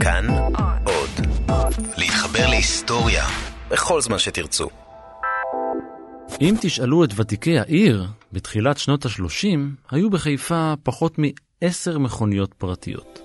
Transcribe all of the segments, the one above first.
כאן עוד. להתחבר להיסטוריה בכל זמן שתרצו. אם תשאלו את ותיקי העיר, בתחילת שנות ה-30 היו בחיפה פחות מעשר מכוניות פרטיות.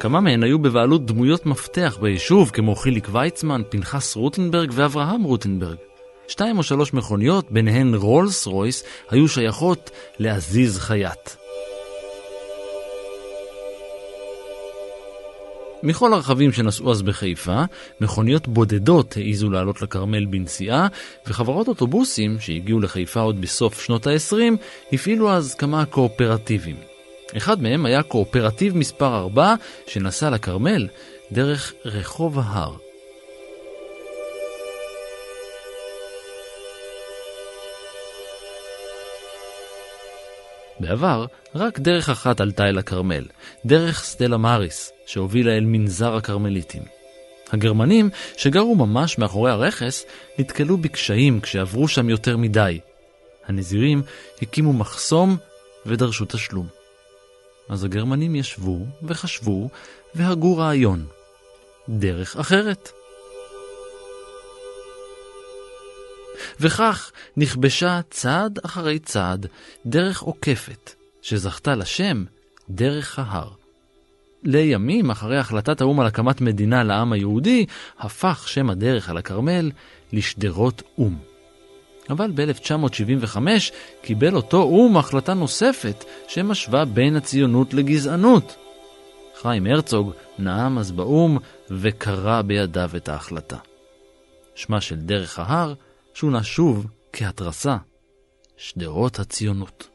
כמה מהן היו בבעלות דמויות מפתח ביישוב, כמו חיליק ויצמן, פנחס רוטנברג ואברהם רוטנברג. שתיים או שלוש מכוניות, ביניהן רולס רויס, היו שייכות לעזיז חייט. מכל הרכבים שנסעו אז בחיפה, מכוניות בודדות העיזו לעלות לכרמל בנסיעה, וחברות אוטובוסים, שהגיעו לחיפה עוד בסוף שנות ה-20, הפעילו אז כמה קואופרטיבים. אחד מהם היה קואופרטיב מספר 4, שנסע לכרמל דרך רחוב ההר. בעבר, רק דרך אחת עלתה אל הכרמל, דרך סטלה מאריס, שהובילה אל מנזר הכרמליטים. הגרמנים, שגרו ממש מאחורי הרכס, נתקלו בקשיים כשעברו שם יותר מדי. הנזירים הקימו מחסום ודרשו תשלום. אז הגרמנים ישבו וחשבו והגו רעיון. דרך אחרת. וכך נכבשה צעד אחרי צעד דרך עוקפת, שזכתה לשם דרך ההר. לימים, אחרי החלטת האו"ם על הקמת מדינה לעם היהודי, הפך שם הדרך על הכרמל לשדרות או"ם. אבל ב-1975 קיבל אותו או"ם החלטה נוספת שמשווה בין הציונות לגזענות. חיים הרצוג נאם אז באו"ם וקרא בידיו את ההחלטה. שמה של דרך ההר שונה שוב כהתרסה, שדרות הציונות.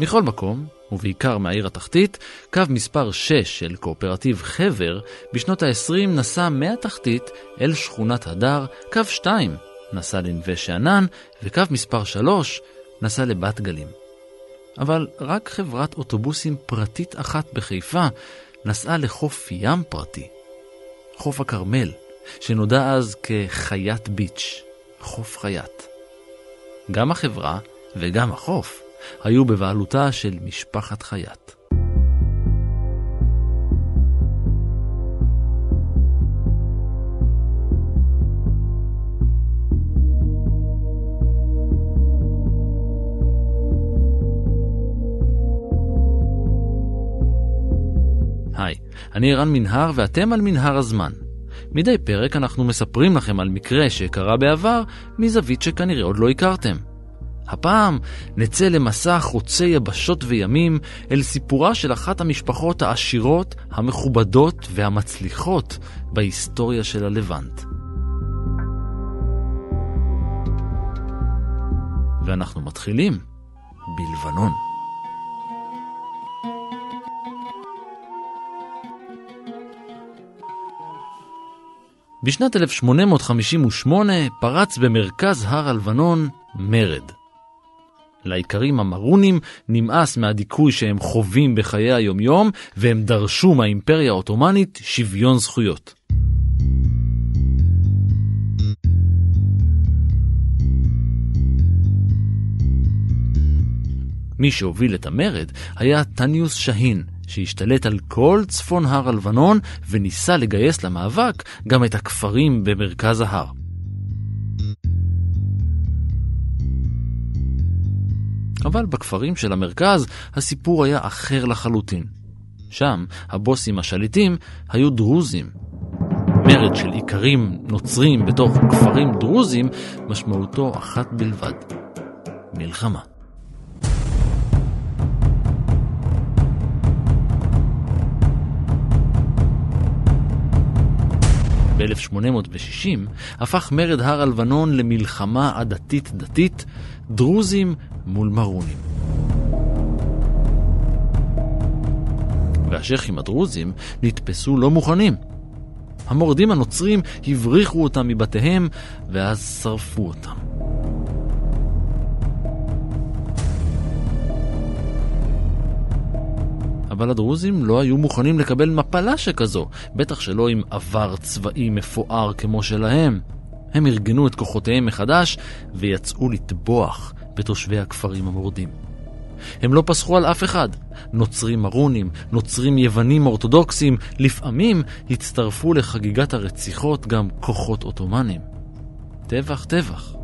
מכל מקום, ובעיקר מהעיר התחתית, קו מספר 6 של קואופרטיב חבר בשנות ה-20 נסע מהתחתית אל שכונת הדר, קו 2 נסע לנווה שאנן, וקו מספר 3 נסע לבת גלים. אבל רק חברת אוטובוסים פרטית אחת בחיפה נסעה לחוף ים פרטי, חוף הכרמל, שנודע אז כחיית ביץ', חוף חיית. גם החברה וגם החוף היו בבעלותה של משפחת חייט. אני ערן מנהר ואתם על מנהר הזמן. מדי פרק אנחנו מספרים לכם על מקרה שקרה בעבר מזווית שכנראה עוד לא הכרתם. הפעם נצא למסע חוצה יבשות וימים אל סיפורה של אחת המשפחות העשירות, המכובדות והמצליחות בהיסטוריה של הלבנט. ואנחנו מתחילים בלבנון. בשנת 1858 פרץ במרכז הר הלבנון מרד. לאיכרים המרונים נמאס מהדיכוי שהם חווים בחיי היומיום, והם דרשו מהאימפריה העות'מאנית שוויון זכויות. מי שהוביל את המרד היה טניוס שהין, שהשתלט על כל צפון הר הלבנון וניסה לגייס למאבק גם את הכפרים במרכז ההר. אבל בכפרים של המרכז הסיפור היה אחר לחלוטין. שם הבוסים השליטים היו דרוזים. מרד של איכרים נוצרים בתוך כפרים דרוזים משמעותו אחת בלבד, מלחמה. ב-1860 הפך מרד הר הלבנון למלחמה עדתית-דתית, דרוזים מול מרונים. והשייחים הדרוזים נתפסו לא מוכנים. המורדים הנוצרים הבריחו אותם מבתיהם ואז שרפו אותם. אבל הדרוזים לא היו מוכנים לקבל מפלה שכזו, בטח שלא עם עבר צבאי מפואר כמו שלהם. הם ארגנו את כוחותיהם מחדש ויצאו לטבוח בתושבי הכפרים המורדים. הם לא פסחו על אף אחד. נוצרים מרונים, נוצרים יוונים אורתודוקסים, לפעמים הצטרפו לחגיגת הרציחות גם כוחות עות'מאנים. טבח טבח.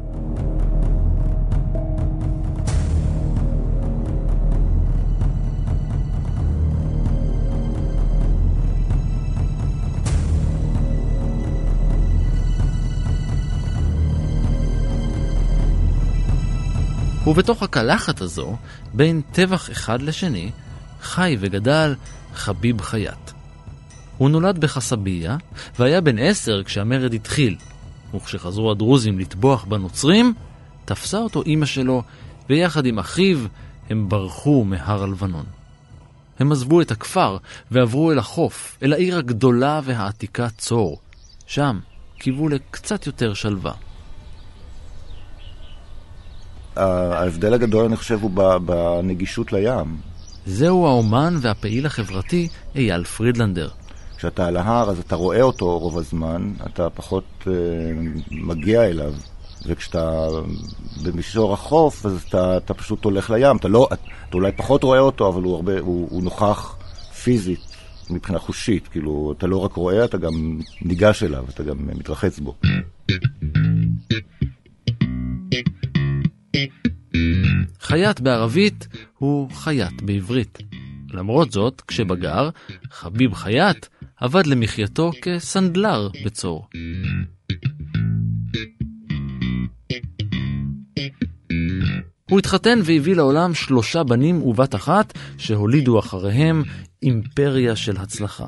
ובתוך הקלחת הזו, בין טבח אחד לשני, חי וגדל חביב חייט. הוא נולד בחסביה, והיה בן עשר כשהמרד התחיל, וכשחזרו הדרוזים לטבוח בנוצרים, תפסה אותו אמא שלו, ויחד עם אחיו הם ברחו מהר הלבנון. הם עזבו את הכפר ועברו אל החוף, אל העיר הגדולה והעתיקה צור. שם קיוו לקצת יותר שלווה. ההבדל הגדול, אני חושב, הוא בנגישות לים. זהו האומן והפעיל החברתי אייל פרידלנדר. כשאתה על ההר, אז אתה רואה אותו רוב הזמן, אתה פחות uh, מגיע אליו. וכשאתה במישור החוף, אז אתה, אתה פשוט הולך לים. אתה, לא, אתה אולי פחות רואה אותו, אבל הוא, הרבה, הוא, הוא נוכח פיזית מבחינה חושית. כאילו, אתה לא רק רואה, אתה גם ניגש אליו, אתה גם מתרחץ בו. חייט בערבית הוא חייט בעברית. למרות זאת, כשבגר, חביב חייט עבד למחייתו כסנדלר בצור. הוא התחתן והביא לעולם שלושה בנים ובת אחת שהולידו אחריהם אימפריה של הצלחה.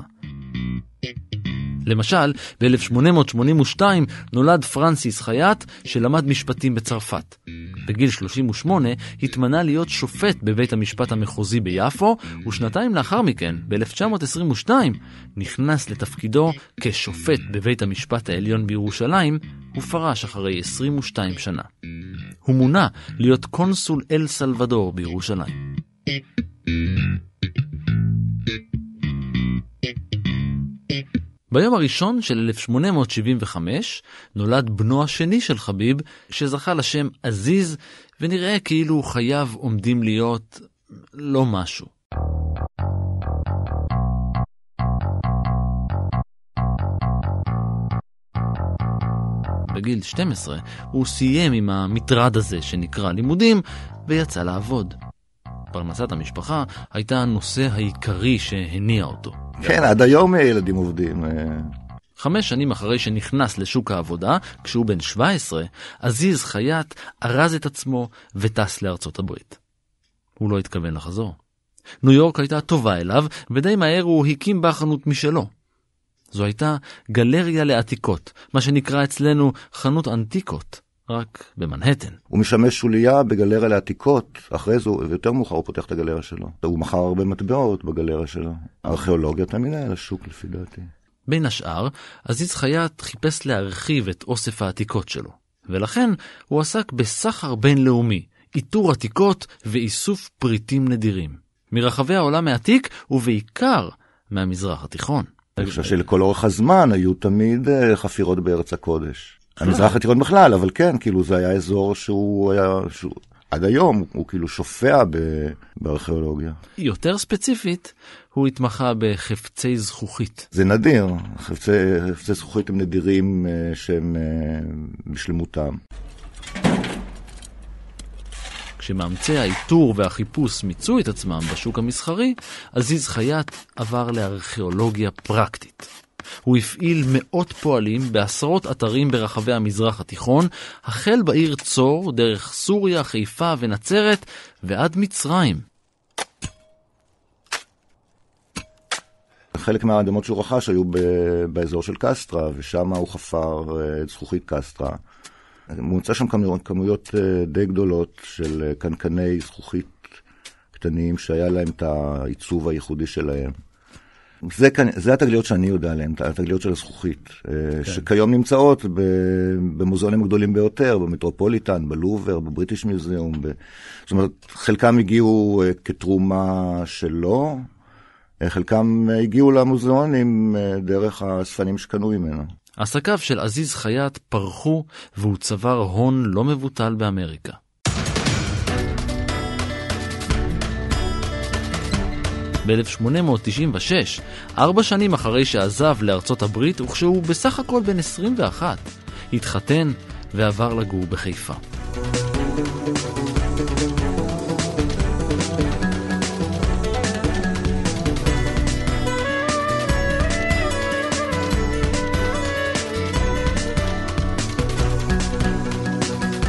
למשל, ב-1882 נולד פרנסיס חייט שלמד משפטים בצרפת. בגיל 38 התמנה להיות שופט בבית המשפט המחוזי ביפו, ושנתיים לאחר מכן, ב-1922, נכנס לתפקידו כשופט בבית המשפט העליון בירושלים, ופרש אחרי 22 שנה. הוא מונה להיות קונסול אל סלבדור בירושלים. ביום הראשון של 1875 נולד בנו השני של חביב, שזכה לשם עזיז, ונראה כאילו חייו עומדים להיות לא משהו. בגיל 12 הוא סיים עם המטרד הזה שנקרא לימודים, ויצא לעבוד. פרנסת המשפחה הייתה הנושא העיקרי שהניע אותו. כן, עד היום ילדים עובדים. אה. חמש שנים אחרי שנכנס לשוק העבודה, כשהוא בן 17, עזיז חייט ארז את עצמו וטס לארצות הברית. הוא לא התכוון לחזור. ניו יורק הייתה טובה אליו, ודי מהר הוא הקים בה חנות משלו. זו הייתה גלריה לעתיקות, מה שנקרא אצלנו חנות אנטיקות. רק במנהטן. הוא משמש שוליה בגלריה לעתיקות, אחרי זה, ויותר מאוחר הוא פותח את הגלריה שלו. הוא מכר הרבה מטבעות בגלריה שלו. הארכיאולוגיה תמיד היה לשוק לפי דעתי. בין השאר, עזיז חייט חיפש להרחיב את אוסף העתיקות שלו, ולכן הוא עסק בסחר בינלאומי, איתור עתיקות ואיסוף פריטים נדירים. מרחבי העולם העתיק, ובעיקר מהמזרח התיכון. אני חושב שלכל אורך הזמן היו תמיד אה, חפירות בארץ הקודש. המזרח התיכון בכלל, אבל כן, כאילו זה היה אזור שהוא היה, שהוא, עד היום הוא כאילו שופע בארכיאולוגיה. יותר ספציפית, הוא התמחה בחפצי זכוכית. זה נדיר, חפצי, חפצי זכוכית הם נדירים uh, שהם uh, בשלמותם. כשמאמצי האיתור והחיפוש מיצו את עצמם בשוק המסחרי, עזיז חייט עבר לארכיאולוגיה פרקטית. הוא הפעיל מאות פועלים בעשרות אתרים ברחבי המזרח התיכון, החל בעיר צור, דרך סוריה, חיפה ונצרת, ועד מצרים. חלק מהאדמות שהוא רכש היו באזור של קסטרה, ושם הוא חפר את אה, זכוכית קסטרה. הוא מוצא שם כמויות, כמויות אה, די גדולות של אה, קנקני זכוכית קטנים, שהיה להם את העיצוב הייחודי שלהם. זה, זה התגליות שאני יודע עליהן, התגליות של הזכוכית, אה, כן. שכיום נמצאות במוזיאונים הגדולים ביותר, במטרופוליטן, בלובר, בבריטיש מיוזיאום. ב... זאת אומרת, חלקם הגיעו אה, כתרומה שלו, חלקם הגיעו למוזיאונים דרך הספנים שקנו ממנו. עסקיו של עזיז חייט פרחו והוא צבר הון לא מבוטל באמריקה. ב-1896, ארבע שנים אחרי שעזב לארצות הברית וכשהוא בסך הכל בן 21, התחתן ועבר לגור בחיפה.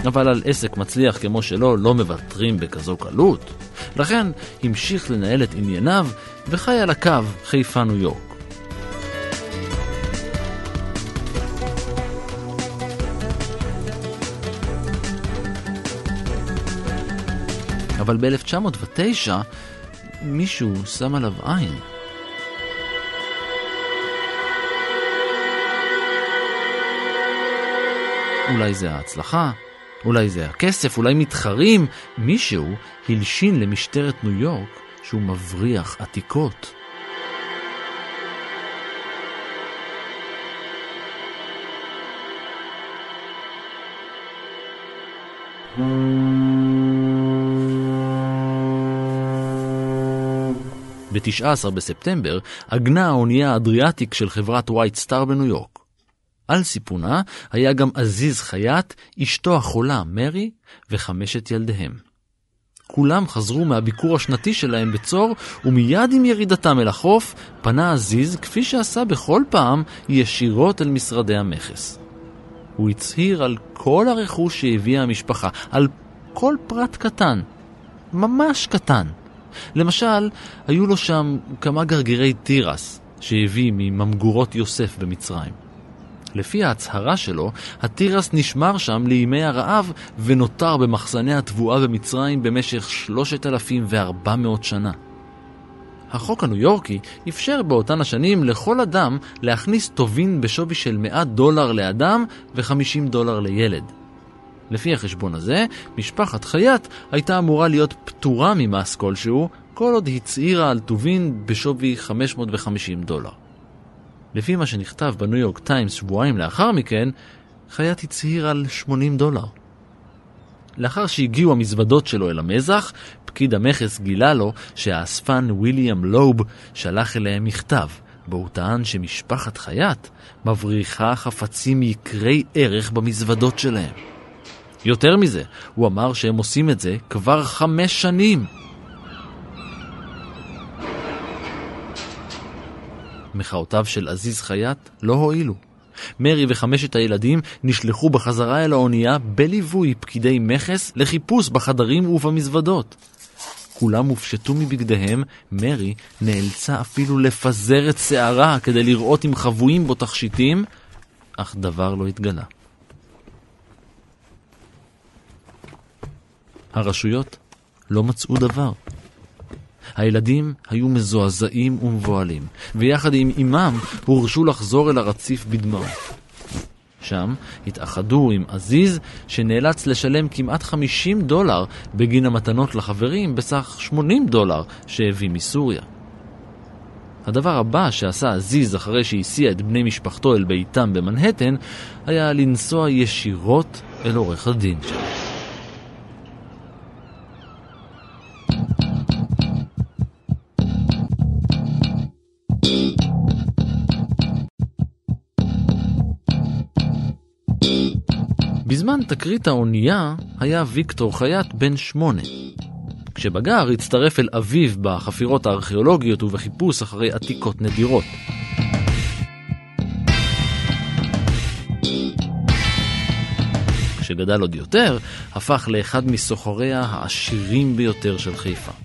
אבל על עסק מצליח כמו שלו לא מוותרים בכזו קלות. לכן המשיך לנהל את ענייניו וחי על הקו חיפה ניו יורק. אבל ב-1909 מישהו שם עליו עין. אולי זה ההצלחה, אולי זה הכסף, אולי מתחרים. מישהו הלשין למשטרת ניו יורק שהוא מבריח עתיקות. ב-19 בספטמבר עגנה האונייה האדריאטיק של חברת וייט סטאר בניו יורק. על סיפונה היה גם עזיז חייט, אשתו החולה מרי וחמשת ילדיהם. כולם חזרו מהביקור השנתי שלהם בצור, ומיד עם ירידתם אל החוף, פנה עזיז, כפי שעשה בכל פעם, ישירות אל משרדי המכס. הוא הצהיר על כל הרכוש שהביאה המשפחה, על כל פרט קטן, ממש קטן. למשל, היו לו שם כמה גרגירי תירס שהביא מממגורות יוסף במצרים. לפי ההצהרה שלו, התירס נשמר שם לימי הרעב ונותר במחסני התבואה במצרים במשך 3,400 שנה. החוק הניו יורקי אפשר באותן השנים לכל אדם להכניס טובין בשווי של 100 דולר לאדם ו-50 דולר לילד. לפי החשבון הזה, משפחת חייט הייתה אמורה להיות פטורה ממס כלשהו, כל עוד הצהירה על טובין בשווי 550 דולר. לפי מה שנכתב בניו יורק טיימס שבועיים לאחר מכן, חייט הצהיר על 80 דולר. לאחר שהגיעו המזוודות שלו אל המזח, פקיד המכס גילה לו שהאספן ויליאם לוב שלח אליהם מכתב, בו הוא טען שמשפחת חייט מבריחה חפצים יקרי ערך במזוודות שלהם. יותר מזה, הוא אמר שהם עושים את זה כבר חמש שנים. מחאותיו של עזיז חייט לא הועילו. מרי וחמשת הילדים נשלחו בחזרה אל האונייה בליווי פקידי מכס לחיפוש בחדרים ובמזוודות. כולם הופשטו מבגדיהם, מרי נאלצה אפילו לפזר את שערה כדי לראות אם חבויים בו תכשיטים, אך דבר לא התגלה. הרשויות לא מצאו דבר. הילדים היו מזועזעים ומבוהלים, ויחד עם אמם הורשו לחזור אל הרציף בדמעות. שם התאחדו עם עזיז, שנאלץ לשלם כמעט 50 דולר בגין המתנות לחברים בסך 80 דולר שהביא מסוריה. הדבר הבא שעשה עזיז אחרי שהסיע את בני משפחתו אל ביתם במנהטן, היה לנסוע ישירות אל עורך הדין שלו. בזמן תקרית האונייה היה ויקטור חייט בן שמונה. כשבגר הצטרף אל אביו בחפירות הארכיאולוגיות ובחיפוש אחרי עתיקות נדירות. כשגדל עוד יותר, הפך לאחד מסוחריה העשירים ביותר של חיפה.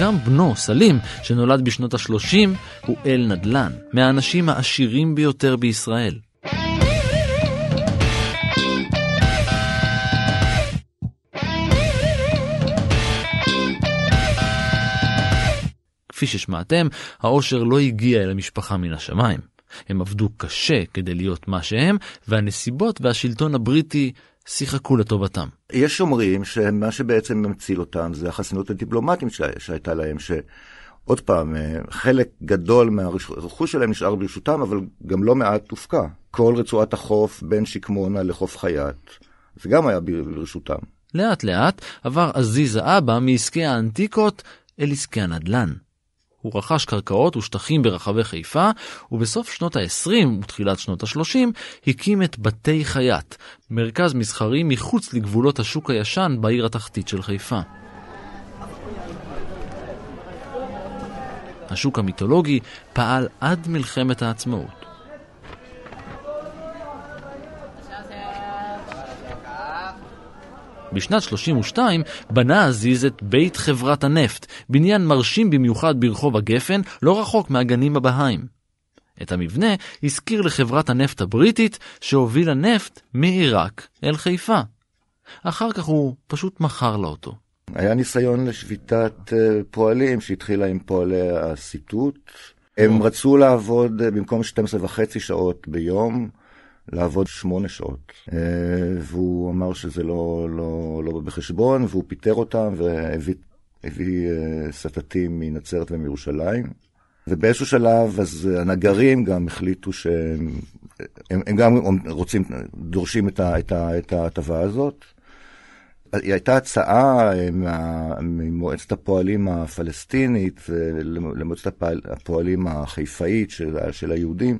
גם בנו, סלים, שנולד בשנות ה-30, הוא אל נדל"ן, מהאנשים העשירים ביותר בישראל. כפי ששמעתם, העושר לא הגיע אל המשפחה מן השמיים. הם עבדו קשה כדי להיות מה שהם, והנסיבות והשלטון הבריטי שיחקו לטובתם. יש אומרים שמה שבעצם מציל אותם זה החסינות הדיפלומטית שהייתה להם, שעוד פעם, אה, חלק גדול מהרכוש שלהם נשאר ברשותם, אבל גם לא מעט הופקע. כל רצועת החוף בין שקמונה לחוף חייט, זה גם היה ברשותם. לאט לאט עבר עזיז האבא מעסקי האנטיקות אל עסקי הנדל"ן. הוא רכש קרקעות ושטחים ברחבי חיפה, ובסוף שנות ה-20 ותחילת שנות ה-30 הקים את בתי חייט, מרכז מסחרי מחוץ לגבולות השוק הישן בעיר התחתית של חיפה. השוק המיתולוגי פעל עד מלחמת העצמאות. בשנת 32 בנה עזיז את בית חברת הנפט, בניין מרשים במיוחד ברחוב הגפן, לא רחוק מהגנים הבהאים. את המבנה הזכיר לחברת הנפט הבריטית שהובילה נפט מעיראק אל חיפה. אחר כך הוא פשוט מכר לה אותו. היה ניסיון לשביתת אה, פועלים שהתחילה עם פועלי הסיטוט. הם רצו לעבוד אה, במקום 12 וחצי שעות ביום, לעבוד שמונה שעות. אה, והוא אמר שזה לא, לא, לא בחשבון, והוא פיטר אותם והביא אה, סטטים מנצרת ומירושלים. ובאיזשהו שלב, אז הנגרים גם החליטו שהם הם, הם גם רוצים, דורשים את ההטבה הזאת. היא הייתה הצעה אה, ממועצת הפועלים הפלסטינית למועצת הפועלים החיפאית של, של היהודים,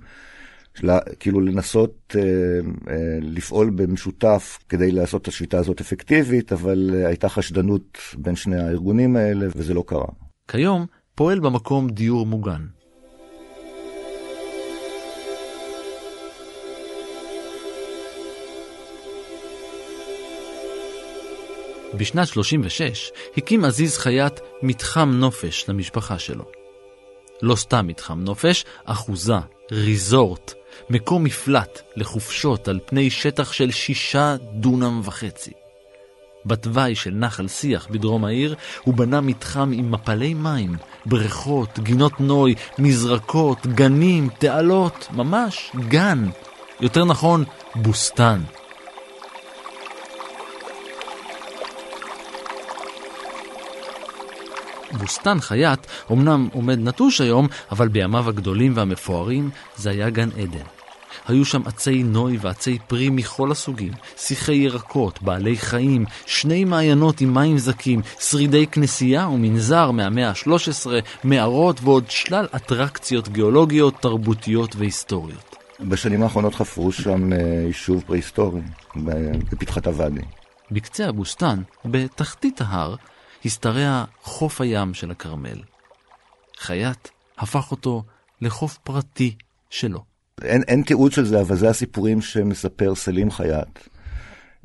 שלה, כאילו לנסות אה, אה, לפעול במשותף כדי לעשות את השביתה הזאת אפקטיבית, אבל אה, הייתה חשדנות בין שני הארגונים האלה, וזה לא קרה. כיום פועל במקום דיור מוגן. בשנת 36 הקים עזיז חייט מתחם נופש למשפחה שלו. לא סתם מתחם נופש, אחוזה, ריזורט, מקום מפלט לחופשות על פני שטח של שישה דונם וחצי. בתוואי של נחל שיח בדרום העיר הוא בנה מתחם עם מפלי מים, בריכות, גינות נוי, מזרקות, גנים, תעלות, ממש גן. יותר נכון, בוסתן. בוסתן חייט אמנם עומד נטוש היום, אבל בימיו הגדולים והמפוארים זה היה גן עדן. היו שם עצי נוי ועצי פרי מכל הסוגים, שיחי ירקות, בעלי חיים, שני מעיינות עם מים זקים, שרידי כנסייה ומנזר מהמאה ה-13, מערות ועוד שלל אטרקציות גיאולוגיות, תרבותיות והיסטוריות. בשנים האחרונות חפרו שם אה, יישוב פרה-היסטורי, בפתחת הוואדי. בקצה הבוסתן, בתחתית ההר, השתרע חוף הים של הכרמל. חייט הפך אותו לחוף פרטי שלו. אין, אין תיעוד של זה, אבל זה הסיפורים שמספר סלים חייט.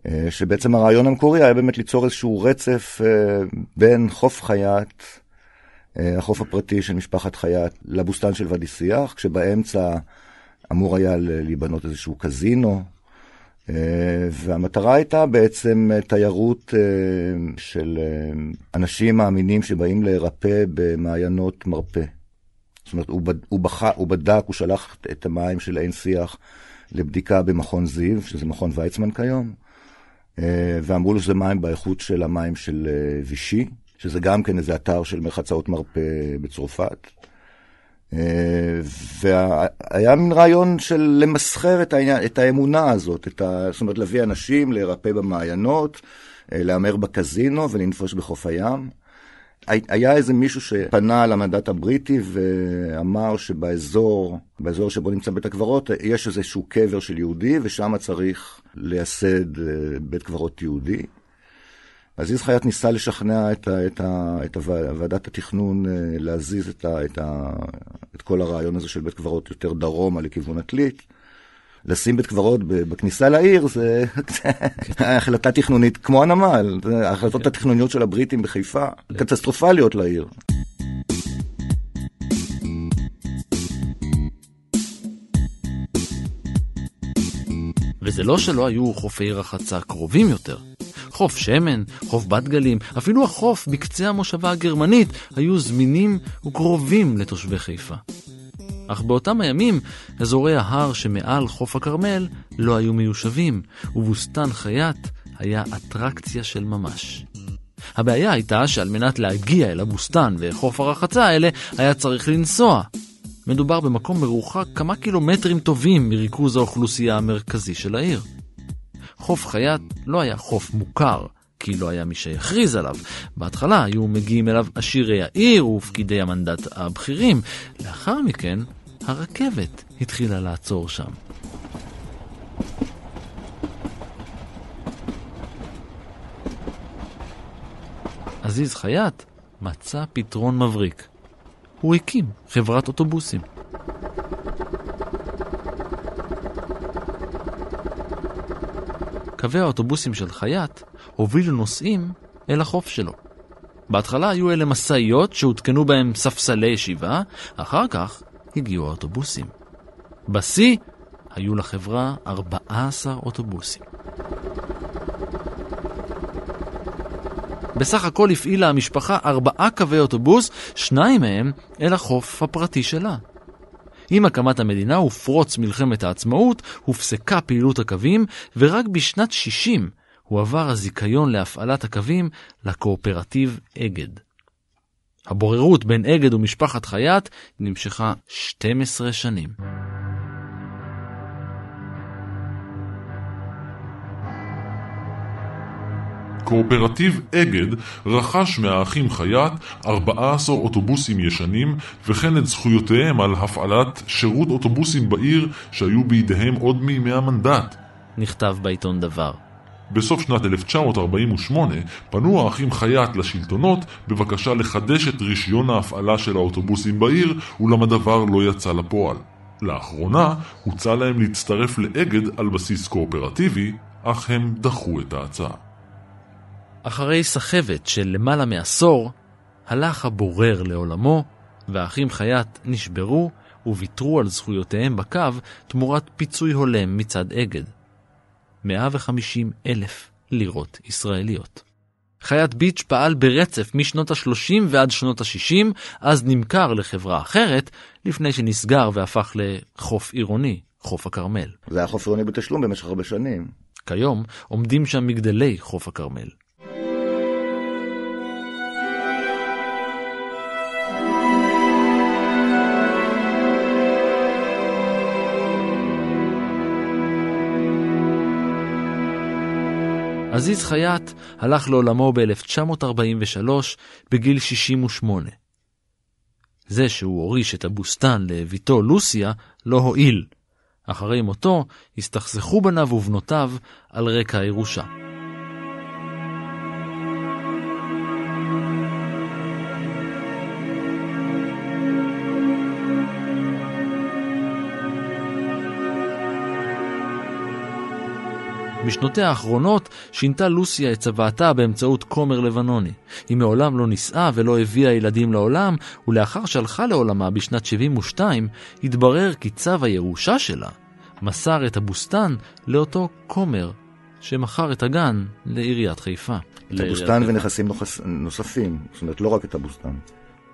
אה, שבעצם הרעיון המקורי היה באמת ליצור איזשהו רצף אה, בין חוף חייט, אה, החוף הפרטי של משפחת חייט, לבוסתן של ואדי שיח, כשבאמצע אמור היה להיבנות איזשהו קזינו, והמטרה הייתה בעצם אה, תיירות אה, של אנשים מאמינים שבאים להירפא במעיינות מרפא. זאת אומרת, הוא, בד, הוא, בח, הוא בדק, הוא שלח את המים של עין שיח לבדיקה במכון זיו, שזה מכון ויצמן כיום, ואמרו לו שזה מים באיכות של המים של וישי, שזה גם כן איזה אתר של מרחצאות מרפא בצרפת. והיה מין רעיון של למסחר את, העניין, את האמונה הזאת, את ה, זאת אומרת להביא אנשים להירפא במעיינות, אה, להמר בקזינו ולנפוש בחוף הים. היה איזה מישהו שפנה למנדט הבריטי ואמר שבאזור, באזור שבו נמצא בית הקברות, יש איזשהו קבר של יהודי ושם צריך לייסד אה, בית קברות יהודי. עזיז חייט ניסה לשכנע את, ה, את, ה, את ועדת התכנון אה, להזיז את, ה, את, ה, את כל הרעיון הזה של בית קברות יותר דרומה לכיוון עתלית. לשים בית קברות בכניסה לעיר זה החלטה תכנונית כמו הנמל, ההחלטות התכנוניות של הבריטים בחיפה קטסטרופליות לעיר. וזה לא שלא היו חופי רחצה קרובים יותר. חוף שמן, חוף בת גלים, אפילו החוף בקצה המושבה הגרמנית היו זמינים וקרובים לתושבי חיפה. אך באותם הימים, אזורי ההר שמעל חוף הכרמל לא היו מיושבים, ובוסתן חייט היה אטרקציה של ממש. הבעיה הייתה שעל מנת להגיע אל הבוסתן וחוף הרחצה האלה, היה צריך לנסוע. מדובר במקום מרוחק כמה קילומטרים טובים מריכוז האוכלוסייה המרכזי של העיר. חוף חייט לא היה חוף מוכר, כי לא היה מי שיכריז עליו. בהתחלה היו מגיעים אליו עשירי העיר ופקידי המנדט הבכירים. לאחר מכן, הרכבת התחילה לעצור שם. עזיז חייט מצא פתרון מבריק. הוא הקים חברת אוטובוסים. קווי האוטובוסים של חייט הובילו נוסעים אל החוף שלו. בהתחלה היו אלה משאיות שהותקנו בהם ספסלי ישיבה, אחר כך הגיעו האוטובוסים. בשיא היו לחברה 14 אוטובוסים. בסך הכל הפעילה המשפחה ארבעה קווי אוטובוס, שניים מהם אל החוף הפרטי שלה. עם הקמת המדינה ופרוץ מלחמת העצמאות, הופסקה פעילות הקווים, ורק בשנת 60 הועבר הזיכיון להפעלת הקווים לקואופרטיב אגד. הבוררות בין אגד ומשפחת חייט נמשכה 12 שנים. קואופרטיב אגד רכש מהאחים חייט 14 אוטובוסים ישנים וכן את זכויותיהם על הפעלת שירות אוטובוסים בעיר שהיו בידיהם עוד מימי המנדט. נכתב בעיתון דבר. בסוף שנת 1948 פנו האחים חייט לשלטונות בבקשה לחדש את רישיון ההפעלה של האוטובוסים בעיר, אולם הדבר לא יצא לפועל. לאחרונה הוצע להם להצטרף לאגד על בסיס קואופרטיבי, אך הם דחו את ההצעה. אחרי סחבת של למעלה מעשור, הלך הבורר לעולמו, והאחים חייט נשברו וויתרו על זכויותיהם בקו תמורת פיצוי הולם מצד אגד. 150 אלף לירות ישראליות. חיית ביץ' פעל ברצף משנות ה-30 ועד שנות ה-60, אז נמכר לחברה אחרת, לפני שנסגר והפך לחוף עירוני, חוף הכרמל. זה היה חוף עירוני בתשלום במשך הרבה שנים. כיום עומדים שם מגדלי חוף הכרמל. עזיז חייט הלך לעולמו ב-1943 בגיל 68. זה שהוא הוריש את הבוסתן לביתו לוסיה לא הועיל. אחרי מותו הסתכסכו בניו ובנותיו על רקע הירושה. בשנותיה האחרונות שינתה לוסיה את צוואתה באמצעות כומר לבנוני. היא מעולם לא נישאה ולא הביאה ילדים לעולם, ולאחר שהלכה לעולמה בשנת 72, התברר כי צו הירושה שלה מסר את הבוסתן לאותו כומר שמכר את הגן לעיריית חיפה. את הבוסתן ונכסים נוספים, זאת אומרת לא רק את הבוסתן.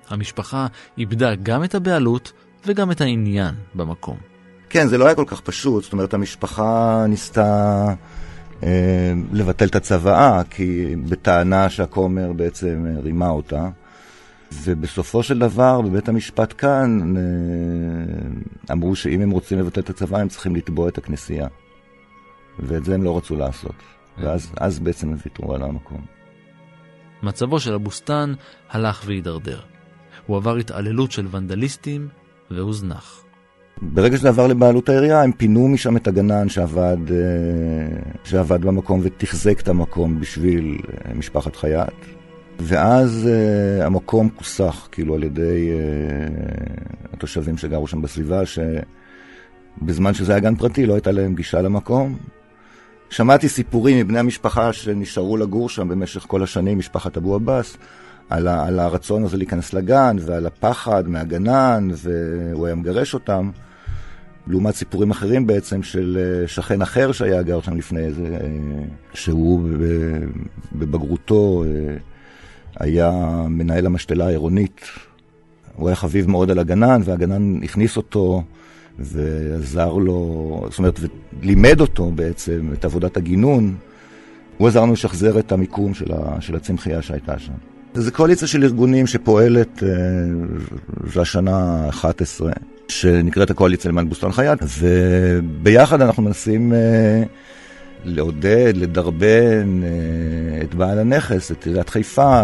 המשפחה איבדה גם את הבעלות וגם את העניין במקום. כן, זה לא היה כל כך פשוט, זאת אומרת, המשפחה ניסתה אה, לבטל את הצוואה, כי בטענה שהכומר בעצם אה, רימה אותה. ובסופו של דבר, בבית המשפט כאן, אה, אמרו שאם הם רוצים לבטל את הצוואה, הם צריכים לתבוע את הכנסייה. ואת זה הם לא רצו לעשות. ואז בעצם הם ויתרו על המקום. מצבו של הבוסתן הלך והידרדר. הוא עבר התעללות של ונדליסטים והוזנח. ברגע שזה עבר לבעלות העירייה, הם פינו משם את הגנן שעבד, אה, שעבד במקום ותחזק את המקום בשביל אה, משפחת חייט. ואז uh, המקום כוסח, כאילו, על ידי התושבים שגרו שם בסביבה, שבזמן שזה היה גן פרטי לא הייתה להם גישה למקום. שמעתי סיפורים מבני המשפחה שנשארו לגור שם במשך כל השנים, משפחת אבו עבאס, על, ה, על הרצון הזה להיכנס לגן ועל הפחד מהגנן, והוא היה מגרש אותם. לעומת סיפורים אחרים בעצם של אה, שכן אחר שהיה גר שם לפני זה, אה, שהוא בבגרותו אה, היה מנהל המשתלה העירונית, הוא היה חביב מאוד על הגנן, והגנן הכניס אותו ועזר לו, זאת אומרת, לימד אותו בעצם את עבודת הגינון. הוא עזר לנו לשחזר את המיקום של, הצמחייה שהייתה שם. זו קואליציה של ארגונים שפועלת, זו השנה ה-11, שנקראת הקואליציה למען בוסטן חייט, וביחד אנחנו מנסים אה, לעודד, לדרבן אה, את בעל הנכס, את עיריית חיפה,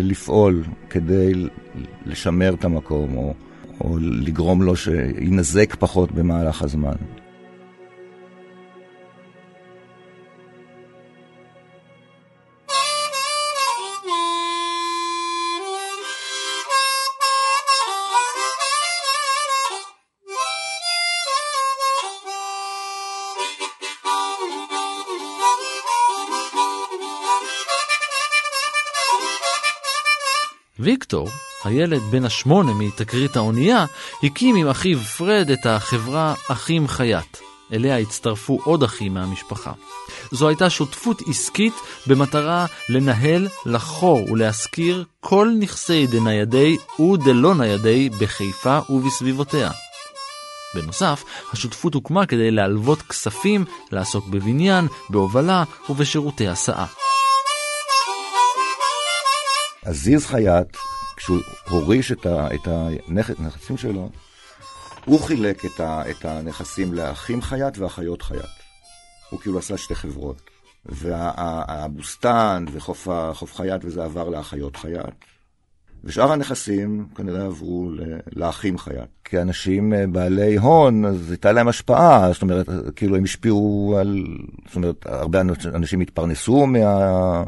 לפעול כדי לשמר את המקום, או, או לגרום לו שיינזק פחות במהלך הזמן. ויקטור, הילד בן השמונה מתקרית האונייה, הקים עם אחיו פרד את החברה אחים חייט. אליה הצטרפו עוד אחים מהמשפחה. זו הייתה שותפות עסקית במטרה לנהל, לחור ולהשכיר כל נכסי דניידי ודלא ניידי בחיפה ובסביבותיה. בנוסף, השותפות הוקמה כדי להלוות כספים, לעסוק בבניין, בהובלה ובשירותי הסעה. עזיז חייט, כשהוא הוריש את, ה, את הנכסים שלו, הוא חילק את, ה, את הנכסים לאחים חייט ואחיות חייט. הוא כאילו עשה שתי חברות. והבוסתן וחוף חייט וזה עבר לאחיות חייט. ושאר הנכסים כנראה עברו לאחים חייט. כי אנשים אה, בעלי הון, אז הייתה להם השפעה, זאת אומרת, כאילו הם השפיעו על... זאת אומרת, הרבה אנשים התפרנסו מה...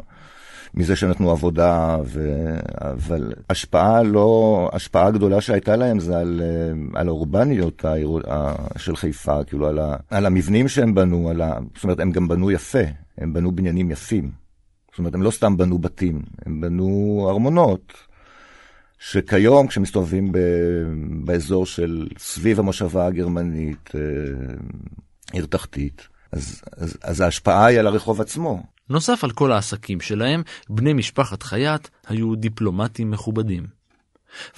מזה שנתנו עבודה, ו... אבל השפעה לא, השפעה גדולה שהייתה להם זה על, על האורבניות של חיפה, כאילו על, ה... על המבנים שהם בנו, על ה... זאת אומרת, הם גם בנו יפה, הם בנו בניינים יפים. זאת אומרת, הם לא סתם בנו בתים, הם בנו ארמונות. שכיום כשמסתובבים ב... באזור של סביב המושבה הגרמנית, אה, עיר תחתית, אז, אז, אז ההשפעה היא על הרחוב עצמו. נוסף על כל העסקים שלהם, בני משפחת חייט היו דיפלומטים מכובדים.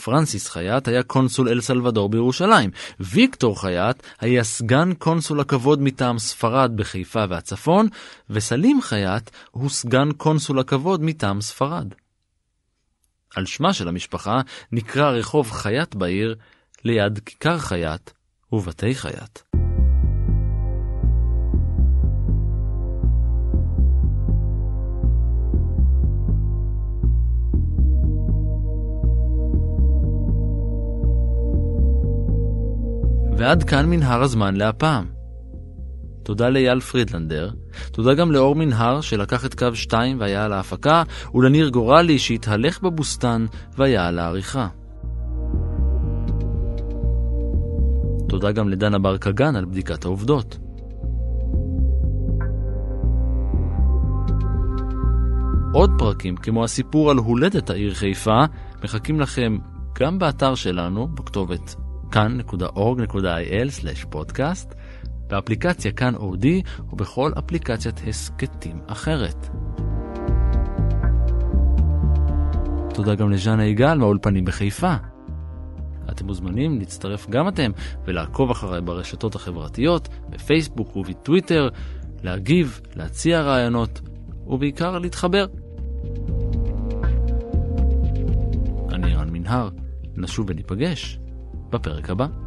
פרנסיס חייט היה קונסול אל סלבדור בירושלים, ויקטור חייט היה סגן קונסול הכבוד מטעם ספרד בחיפה והצפון, וסלים חייט הוא סגן קונסול הכבוד מטעם ספרד. על שמה של המשפחה נקרא רחוב חייט בעיר ליד כיכר חייט ובתי חייט. ועד כאן מנהר הזמן להפעם. תודה לאייל פרידלנדר, תודה גם לאור מנהר שלקח את קו 2 והיה על ההפקה, ולניר גורלי שהתהלך בבוסתן והיה על העריכה. תודה גם לדנה בר קגן על בדיקת העובדות. עוד פרקים, כמו הסיפור על הולדת העיר חיפה, מחכים לכם גם באתר שלנו, בכתובת כאן.org.il/פודקאסט, באפליקציה כאן אודי ובכל אפליקציית הסכתים אחרת. תודה גם לז'אנה יגאל מהאולפנים בחיפה. אתם מוזמנים להצטרף גם אתם ולעקוב אחריי ברשתות החברתיות, בפייסבוק ובטוויטר, להגיב, להציע רעיונות ובעיקר להתחבר. אני רן מנהר, נשוב וניפגש בפרק הבא.